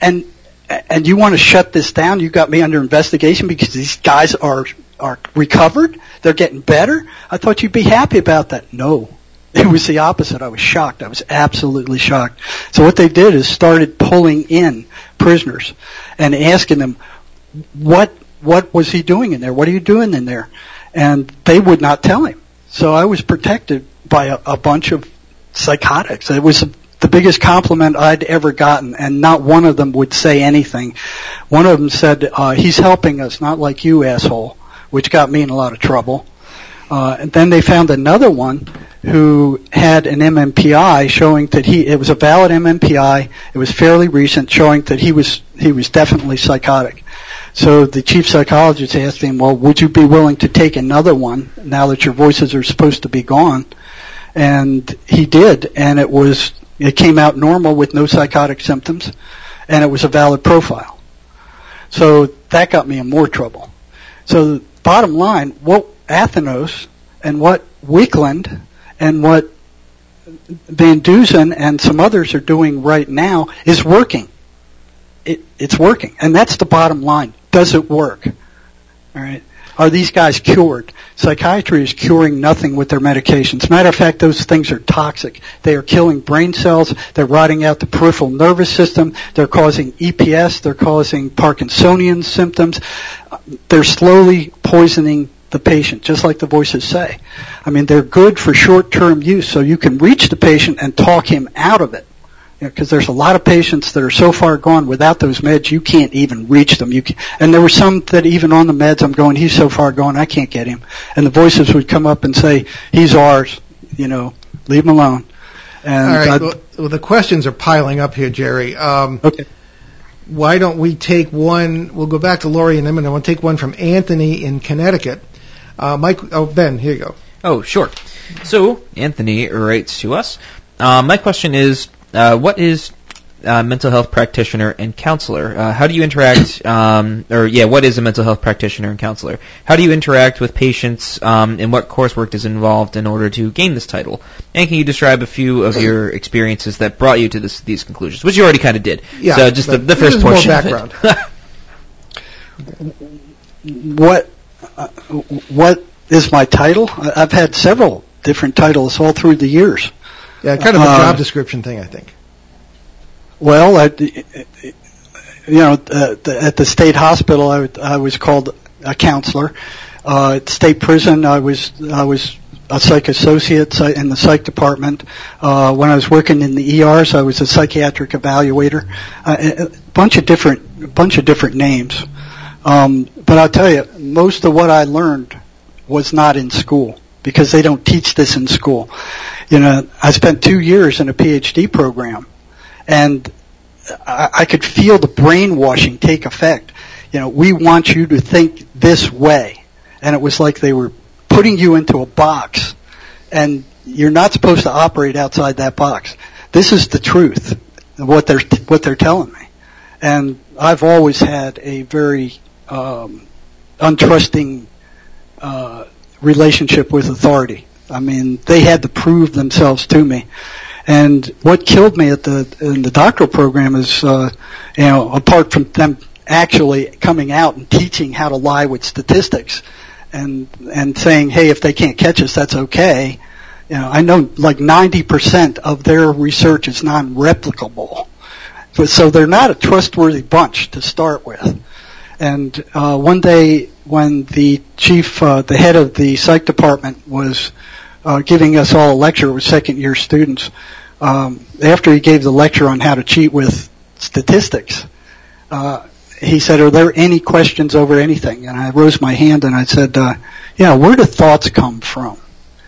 and and you want to shut this down? You got me under investigation because these guys are are recovered. They're getting better. I thought you'd be happy about that. No, <laughs> it was the opposite. I was shocked. I was absolutely shocked. So what they did is started pulling in prisoners and asking them, what what was he doing in there? What are you doing in there? And they would not tell him. So I was protected by a, a bunch of psychotics. It was the biggest compliment I'd ever gotten, and not one of them would say anything. One of them said, uh, "He's helping us, not like you, asshole," which got me in a lot of trouble. Uh, and then they found another one who had an MMPI showing that he it was a valid MMPI. It was fairly recent, showing that he was he was definitely psychotic. So the chief psychologist asked him, "Well, would you be willing to take another one now that your voices are supposed to be gone?" And he did, and it was it came out normal with no psychotic symptoms, and it was a valid profile. So that got me in more trouble. So bottom line, what Athenos and what Weekland and what Van Dusen and some others are doing right now is working. It, it's working, and that's the bottom line. Does it work? All right. Are these guys cured? Psychiatry is curing nothing with their medications. Matter of fact, those things are toxic. They are killing brain cells. They're rotting out the peripheral nervous system. They're causing EPS. They're causing Parkinsonian symptoms. They're slowly poisoning the patient, just like the voices say. I mean, they're good for short-term use, so you can reach the patient and talk him out of it. Because there's a lot of patients that are so far gone without those meds, you can't even reach them. You can, and there were some that even on the meds, I'm going, he's so far gone, I can't get him. And the voices would come up and say, he's ours, you know, leave him alone. And All right. Well, well, the questions are piling up here, Jerry. Um, okay. why don't we take one? We'll go back to Lori in a minute. I want to take one from Anthony in Connecticut. Uh, Mike, oh Ben, here you go. Oh, sure. So Anthony writes to us. Uh, my question is, uh, what is uh, mental health practitioner and counselor? Uh, how do you interact? Um, or yeah, what is a mental health practitioner and counselor? How do you interact with patients? Um, and what coursework is involved in order to gain this title? And can you describe a few of your experiences that brought you to this, these conclusions, which you already kind of did? Yeah, So just the, the first more portion. it. background. <laughs> what uh, what is my title? I've had several different titles all through the years. Yeah, kind of a Uh, job description thing, I think. Well, I, you know, uh, the, at the state hospital, I, would- I was called a counselor. Uh, at state prison, I was I was a psych associate in the psych department. Uh, when I was working in the ERs, I was a psychiatric evaluator. Uh, a a bunch of different a bunch of different names. Um, but I'll tell you, most of what I learned was not in school because they don't teach this in school. You know, I spent two years in a PhD program, and I, I could feel the brainwashing take effect. You know, we want you to think this way, and it was like they were putting you into a box, and you're not supposed to operate outside that box. This is the truth, what they're what they're telling me, and I've always had a very um, untrusting uh, relationship with authority. I mean, they had to prove themselves to me. And what killed me at the in the doctoral program is, uh, you know, apart from them actually coming out and teaching how to lie with statistics, and and saying, hey, if they can't catch us, that's okay. You know, I know like 90% of their research is non-replicable, so, so they're not a trustworthy bunch to start with. And uh, one day, when the chief, uh, the head of the psych department, was uh, giving us all a lecture with second-year students, um, after he gave the lecture on how to cheat with statistics, uh, he said, "Are there any questions over anything?" And I rose my hand and I said, uh, "Yeah, where do thoughts come from?"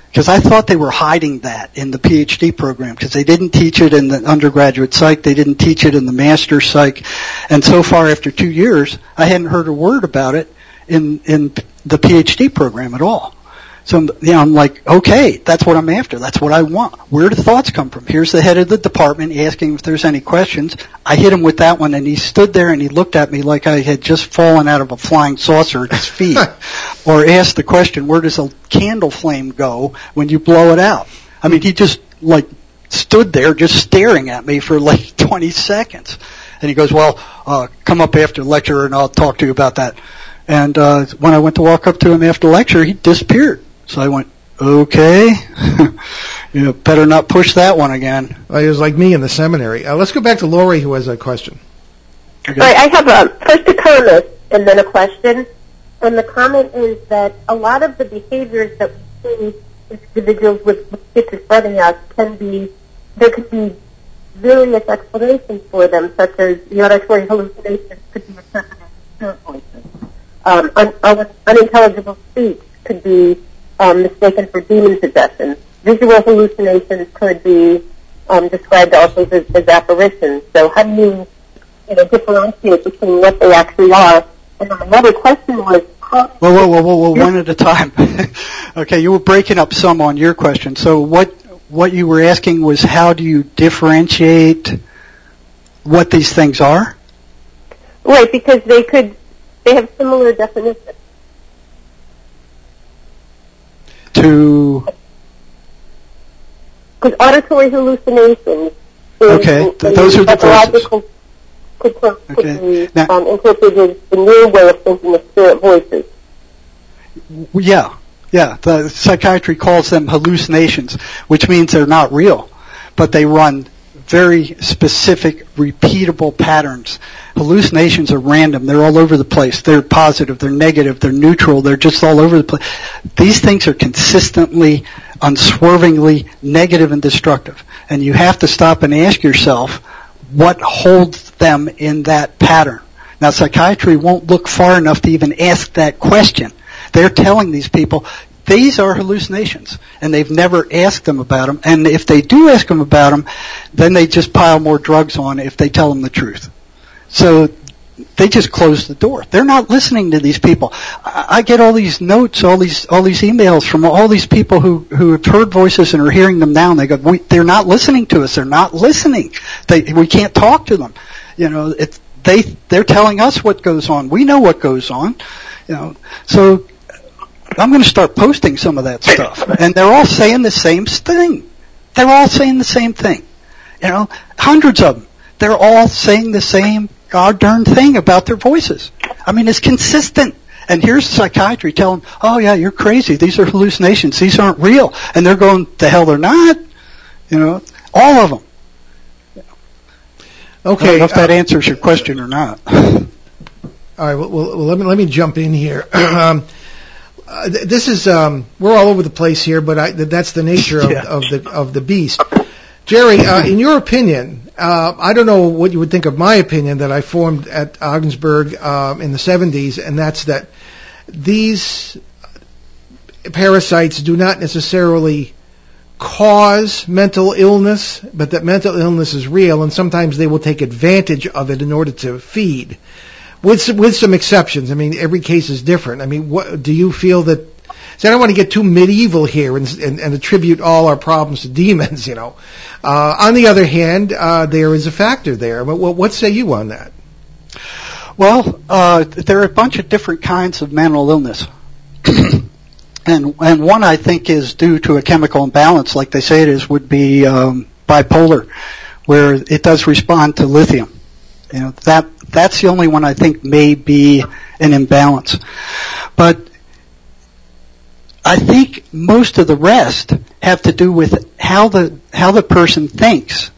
Because I thought they were hiding that in the PhD program because they didn't teach it in the undergraduate psych, they didn't teach it in the master's psych, and so far after two years, I hadn't heard a word about it in in the PhD program at all. So you know, I'm like, okay, that's what I'm after. That's what I want. Where do thoughts come from? Here's the head of the department asking if there's any questions. I hit him with that one, and he stood there and he looked at me like I had just fallen out of a flying saucer at his feet, <laughs> or ask the question, where does a candle flame go when you blow it out? I mean, he just like stood there just staring at me for like <laughs> 20 seconds. And he goes, well, uh, come up after lecture and I'll talk to you about that. And, uh, when I went to walk up to him after lecture, he disappeared. So I went, okay, <laughs> you know, better not push that one again. Well, he was like me in the seminary. Uh, let's go back to Lori, who has a question. Okay. All right, I have a first a comment and then a question. And the comment is that a lot of the behaviors that we see in individuals with with schizophrenia can be there could be various explanations for them, such as the auditory hallucinations could be interpreted as spirit voices. Um, un- un- unintelligible speech could be um, mistaken for demon possession. Visual hallucinations could be um, described also as, as apparitions. So how do you, you know, differentiate between what they actually are? And another question was, how, Whoa, whoa, whoa, whoa, whoa, one at a time. <laughs> okay, you were breaking up some on your question. So what, what you were asking was how do you differentiate what these things are? right, because they could, they have similar definitions. To, Because auditory hallucinations Okay, th- those are the psychological could, could Okay, be now- um, interpreted in your way of thinking of spirit voices. yeah, yeah, the psychiatry calls them hallucinations, which means they're not real, but they run very specific, repeatable patterns. Hallucinations are random. They're all over the place. They're positive, they're negative, they're neutral, they're just all over the place. These things are consistently, unswervingly negative and destructive. And you have to stop and ask yourself what holds them in that pattern. Now psychiatry won't look far enough to even ask that question. They're telling these people, these are hallucinations, and they've never asked them about them. And if they do ask them about them, then they just pile more drugs on if they tell them the truth. So they just close the door. They're not listening to these people. I, get all these notes, all these all these emails from all these people who who have heard voices and are hearing them now, and they go, we, "They're not listening to us. They're not listening. They we can't talk to them." You know, it's they they're telling us what goes on. We know what goes on. You know, so I'm going to start posting some of that stuff, and they're all saying the same thing. They're all saying the same thing. You know, hundreds of them. They're all saying the same god darn thing about their voices. I mean, it's consistent. And here's psychiatry telling, oh yeah, you're crazy. These are hallucinations. These aren't real. And they're going, the hell they're not. You know, all of them. I Okay. don't know if that uh, answers your question or not. All right. Well, well, well, let me let me jump in here. <clears throat> um, uh, th- this is um, we're all over the place here, but I, th- that's the nature of, Yeah. of the of the beast. Jerry, uh, in your opinion, uh, I don't know what you would think of my opinion that I formed at Ogdensburg um, in the 70s, and that's that these parasites do not necessarily cause mental illness, but that mental illness is real, and sometimes they will take advantage of it in order to feed. With some, with some exceptions. I mean, every case is different. I mean, what do you feel that? See, I don't want to get too medieval here and, and, and attribute all our problems to demons. You know. Uh, on the other hand, uh, there is a factor there. What, what say you on that? Well, uh, there are a bunch of different kinds of mental illness. <coughs> and and one I think is due to a chemical imbalance, like they say it is, would be um, bipolar, where it does respond to lithium. You know that that's the only one I think may be an imbalance. But I think most of the rest have to do with how the how the person thinks,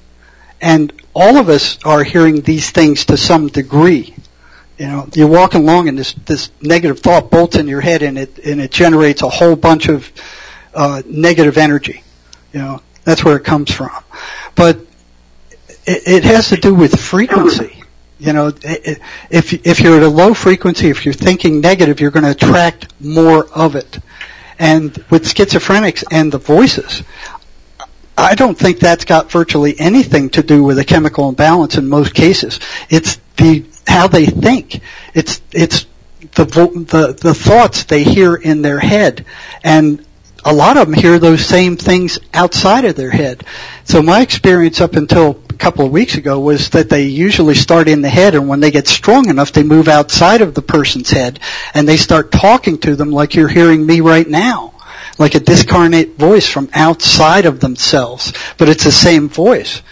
and all of us are hearing these things to some degree. You know, you're walking along and this this negative thought bolts in your head, and it and it generates a whole bunch of uh, negative energy. You know, that's where it comes from. But it, it has to do with frequency. You know, if if you're at a low frequency, if you're thinking negative, you're going to attract more of it. And with schizophrenics and the voices, I don't think that's got virtually anything to do with a chemical imbalance in most cases. It's the how they think. It's it's the the the thoughts they hear in their head, and a lot of them hear those same things outside of their head. So my experience up until a couple of weeks ago was that they usually start in the head and when they get strong enough they move outside of the person's head and they start talking to them like you're hearing me right now. Like a discarnate voice from outside of themselves. But it's the same voice.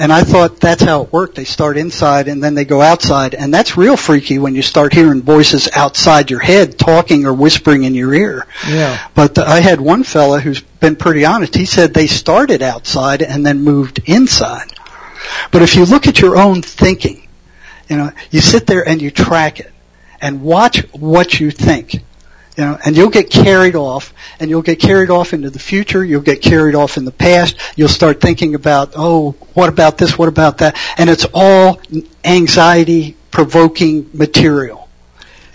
And I thought that's how it worked. They start inside and then they go outside. And that's real freaky when you start hearing voices outside your head talking or whispering in your ear. Yeah. But uh, I had one fella who's been pretty honest. He said they started outside and then moved inside. But if you look at your own thinking, you know, you sit there and you track it and watch what you think. You know, and you'll get carried off, and you'll get carried off into the future. You'll get carried off in the past. You'll start thinking about, oh, what about this? What about that? And it's all anxiety-provoking material.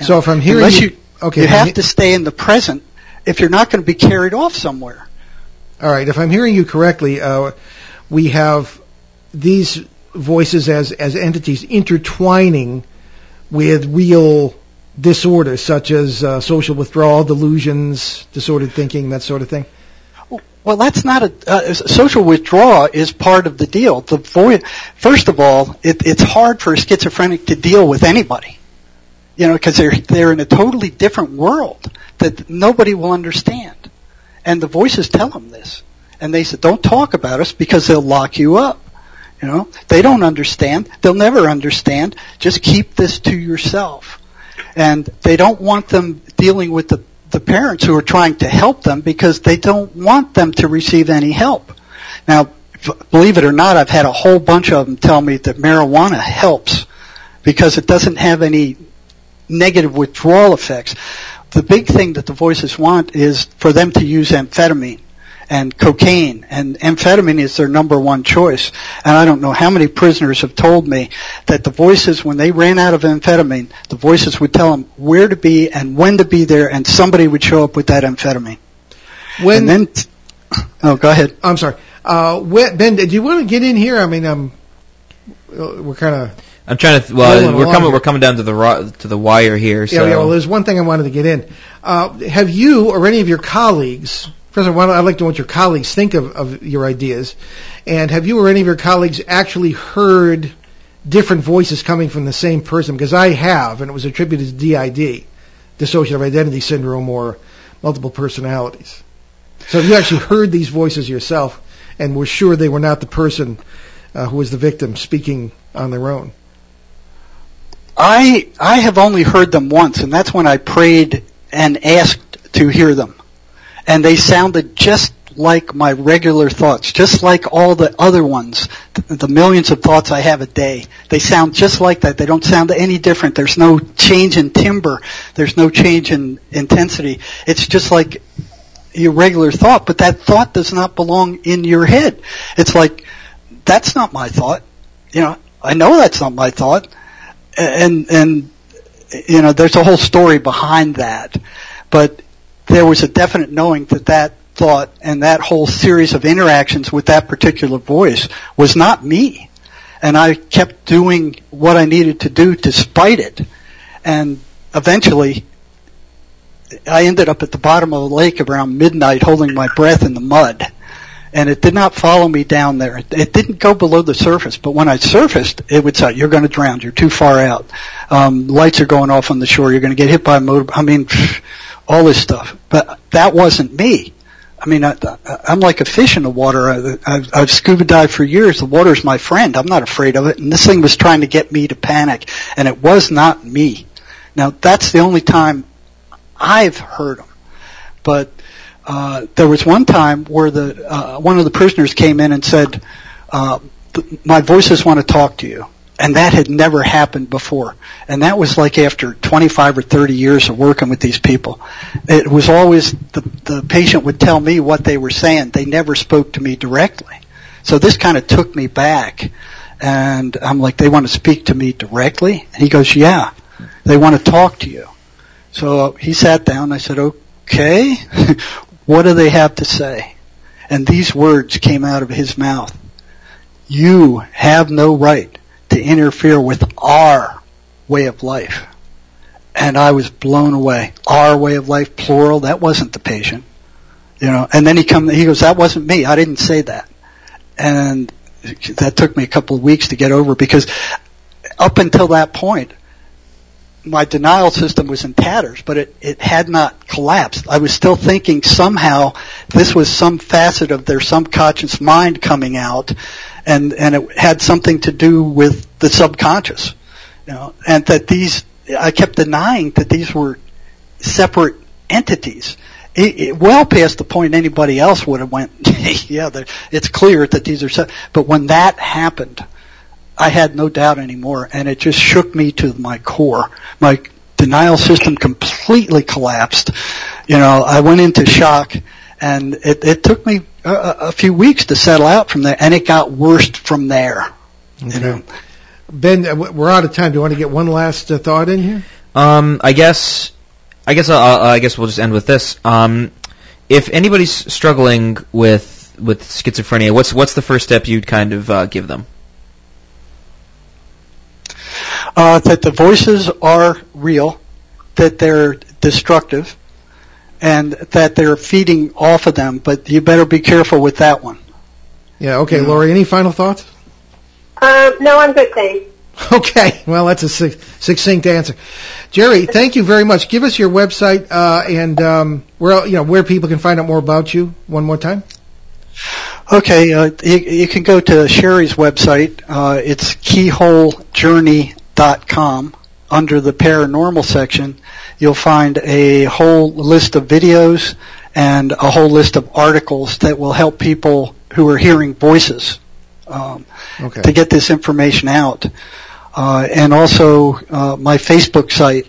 So if I'm hearing Unless you, you, okay, you have he- to stay in the present if you're not going to be carried off somewhere. All right, if I'm hearing you correctly, uh, we have these voices as as entities intertwining with real disorders such as uh, social withdrawal, delusions, disordered thinking, that sort of thing. Well, that's not a uh, social withdrawal is part of the deal. The vo- first of all, it, it's hard for a schizophrenic to deal with anybody, you know, because they're they're in a totally different world that nobody will understand, and the voices tell them this, and they said, "Don't talk about us because they'll lock you up." You know, they don't understand. They'll never understand. Just keep this to yourself, and they don't want them dealing with the the parents who are trying to help them because they don't want them to receive any help. Now, believe it or not, I've had a whole bunch of them tell me that marijuana helps because it doesn't have any negative withdrawal effects. The big thing that the voices want is for them to use amphetamine and cocaine and amphetamine is their number one choice. And I don't know how many prisoners have told me that the voices, when they ran out of amphetamine, the voices would tell them where to be and when to be there and somebody would show up with that amphetamine. When and then, oh, go ahead. I'm sorry, uh, when, Ben, do you want to get in here? I mean, um, uh, we're kind of I'm trying to. Well, we're along coming. here. We're coming down to the ro- to the wire here. So Yeah, yeah, well, there's one thing I wanted to get in. Uh, have you or any of your colleagues, first of all, I'd like to know what your colleagues think of, of your ideas, and have you or any of your colleagues actually heard different voices coming from the same person? Because I have, and it was attributed to DID, dissociative identity syndrome, or multiple personalities. So have you actually heard these voices yourself, and were sure they were not the person uh, who was the victim speaking on their own? I I have only heard them once, and that's when I prayed and asked to hear them, and they sounded just like my regular thoughts, just like all the other ones, the, millions of thoughts I have a day. They sound just like that. They don't sound any different. There's no change in timbre. There's no change in intensity. It's just like your regular thought, but that thought does not belong in your head. It's like that's not my thought. You know, I know that's not my thought and and you know there's a whole story behind that but there was a definite knowing that that thought and that whole series of interactions with that particular voice was not me and I kept doing what I needed to do despite it and eventually I ended up at the bottom of the lake around midnight holding my breath in the mud and it did not follow me down there. It, didn't go below the surface, but when I surfaced, it would say, "You're going to drown. You're too far out. Um, lights are going off on the shore. You're going to get hit by a motor." I mean, all this stuff. But that wasn't me. I mean, I, I'm like a fish in the water. I, I've, I've scuba dived for years. The water's my friend. I'm not afraid of it. And this thing was trying to get me to panic, and it was not me. Now, that's the only time I've heard them. But uh, there was one time where the uh, one of the prisoners came in and said, uh, "My voices want to talk to you," and that had never happened before. And that was like after 25 or 30 years of working with these people. It was always the the patient would tell me what they were saying. They never spoke to me directly. So this kind of took me back, and I'm like, "They want to speak to me directly?" And he goes, "Yeah, they want to talk to you." So he sat down. I said, "Okay." <laughs> What do they have to say? And these words came out of his mouth. You have no right to interfere with our way of life. And I was blown away. Our way of life, plural, that wasn't the patient. You know, and then he come, he goes, that wasn't me. I didn't say that. And that took me a couple of weeks to get over because up until that point, my denial system was in tatters, but it, it had not collapsed. I was still thinking somehow this was some facet of their subconscious mind coming out, and and it had something to do with the subconscious, you know, and that these I kept denying that these were separate entities. It, it, well past the point anybody else would have went, <laughs> yeah, it's clear that these are. But when that happened, I had no doubt anymore, and it just shook me to my core. My denial system completely collapsed. You know, I went into shock, and it, it took me a, a a few weeks to settle out from there, and it got worse from there. You know, Ben, uh, we're out of time. Do you want to get one last uh, thought in here? Um, I guess, I guess, uh, I guess we'll just end with this. Um, if anybody's struggling with with schizophrenia, what's what's the first step you'd kind of uh, give them? Uh, that the voices are real, that they're destructive, and that they're feeding off of them. But you better be careful with that one. Yeah. Okay, Yeah. Lori. Any final thoughts? Um, no, I'm good, thanks. <laughs> Okay. Well, that's a succinct answer. Jerry, thank you very much. Give us your website uh, and um, where you know where people can find out more about you. One more time. Okay, uh, you, you can go to Sherry's website. Uh, it's keyholejourney.com. Under the paranormal section, you'll find a whole list of videos and a whole list of articles that will help people who are hearing voices um, Okay. to get this information out. Uh, and also uh, my Facebook site,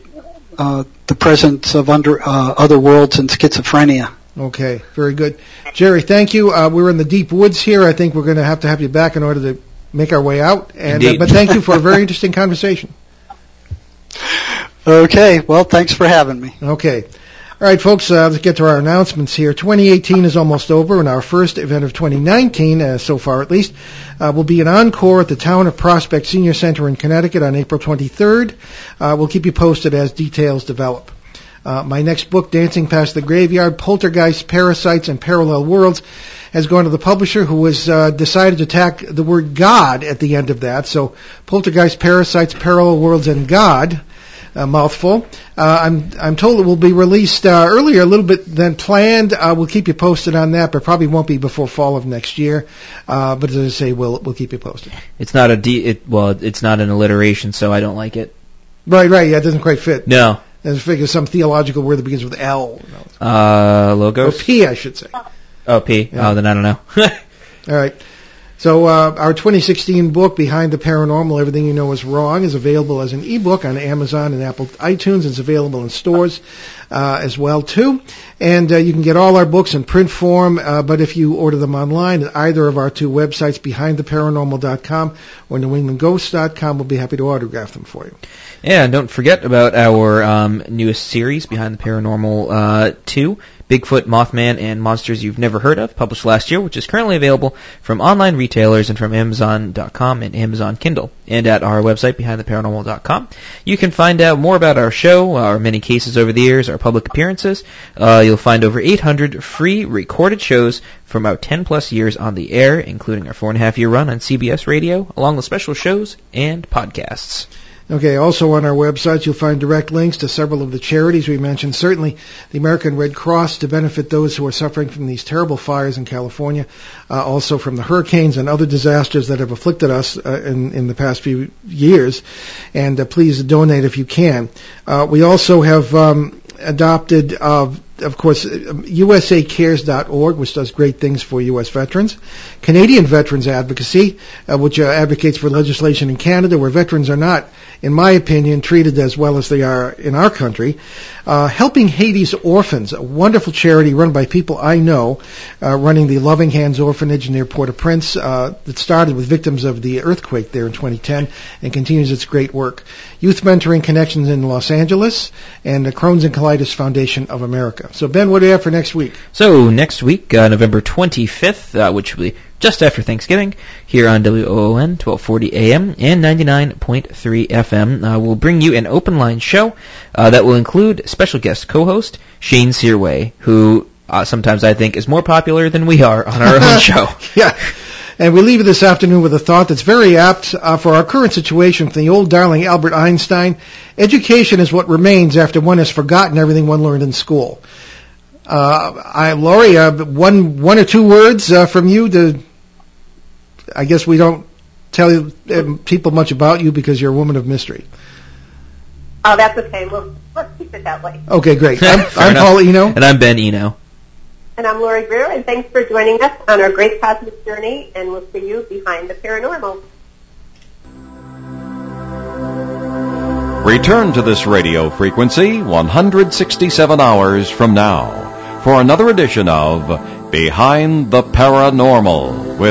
uh, The Presence of Under uh, Other Worlds and Schizophrenia. Okay. Very good. Jerry, thank you. Uh, we're in the deep woods here. I think we're going to have to have you back in order to make our way out. And uh, but thank you for a very interesting conversation. <laughs> Okay, well, thanks for having me. Okay. All right, folks, uh, let's get to our announcements here. 2018 is almost over, and our first event of 2019, uh, so far at least, uh, will be an encore at the Town of Prospect Senior Center in Connecticut on April 23rd. Uh, we'll keep you posted as details develop. Uh, my next book, Dancing Past the Graveyard, Poltergeists, Parasites, and Parallel Worlds, has gone to the publisher who has uh, decided to tack the word God at the end of that. So, Poltergeist, Parasites, Parallel Worlds, and God a mouthful. Uh, I'm I'm told it will be released uh, earlier a little bit than planned. Uh, we'll keep you posted on that, but probably won't be before fall of next year. Uh, but as I say, we'll we'll keep you posted. It's not a d. It, well, it's not an alliteration, so I don't like it. Right, right. Yeah, it doesn't quite fit. No. There's figure some theological word that begins with L. No. Uh, Or logos. P, I should say. Oh, P. Yeah. Oh, then I don't know. <laughs> All right. So uh, our 2016 book, Behind the Paranormal: Everything You Know Is Wrong, is available as an ebook on Amazon and Apple iTunes. It's available in stores uh, as well too, and uh, you can get all our books in print form. Uh, but if you order them online at either of our two websites, BehindTheParanormal.com or NewEnglandGhosts.com, we'll be happy to autograph them for you. Yeah, and don't forget about our um, newest series, Behind the Paranormal uh, 2, Bigfoot, Mothman, and Monsters You've Never Heard of, published last year, which is currently available from online retailers and from Amazon.com and Amazon Kindle. And at our website, BehindTheParanormal.com, you can find out more about our show, our many cases over the years, our public appearances. Uh, you'll find over 800 free recorded shows from our 10 plus years on the air, including our four and a half year run on CBS Radio, along with special shows and podcasts. Okay, also on our website you'll find direct links to several of the charities we mentioned. Certainly the American Red Cross to benefit those who are suffering from these terrible fires in California, uh, also from the hurricanes and other disasters that have afflicted us uh, in, in the past few years. And uh, please donate if you can. Uh, we also have um, adopted, uh, of course, USACares.org, which does great things for U.S. veterans. Canadian Veterans Advocacy, uh, which uh, advocates for legislation in Canada where veterans are not, in my opinion, treated as well as they are in our country. Uh, Helping Haiti's Orphans, a wonderful charity run by people I know, uh, running the Loving Hands Orphanage near Port-au-Prince uh, that started with victims of the earthquake there in 2010 and continues its great work. Youth Mentoring Connections in Los Angeles and the Crohn's and Colitis Foundation of America. So Ben, what do we have for next week? So next week, uh, November 25th, uh, which will be just after Thanksgiving, here on WOON 1240 AM and 99.3 FM, uh, we'll bring you an open line show uh, that will include special guest co-host Shane Searway, who uh, sometimes I think is more popular than we are on our own <laughs> show. Yeah. And we leave you this afternoon with a thought that's very apt uh, for our current situation from the old darling Albert Einstein. Education is what remains after one has forgotten everything one learned in school. Uh, I, Lori, uh, one, one or two words uh, from you to, I guess we don't tell you, uh, people much about you because you're a woman of mystery. Oh, that's okay. Well, let's keep it that way. Okay, great. <laughs> I'm, I'm. Paul Eno. And I'm Ben Eno. And I'm Lori Greer, and thanks for joining us on our great cosmic journey, and we'll see you behind the paranormal. Return to this radio frequency 167 hours from now for another edition of Behind the Paranormal with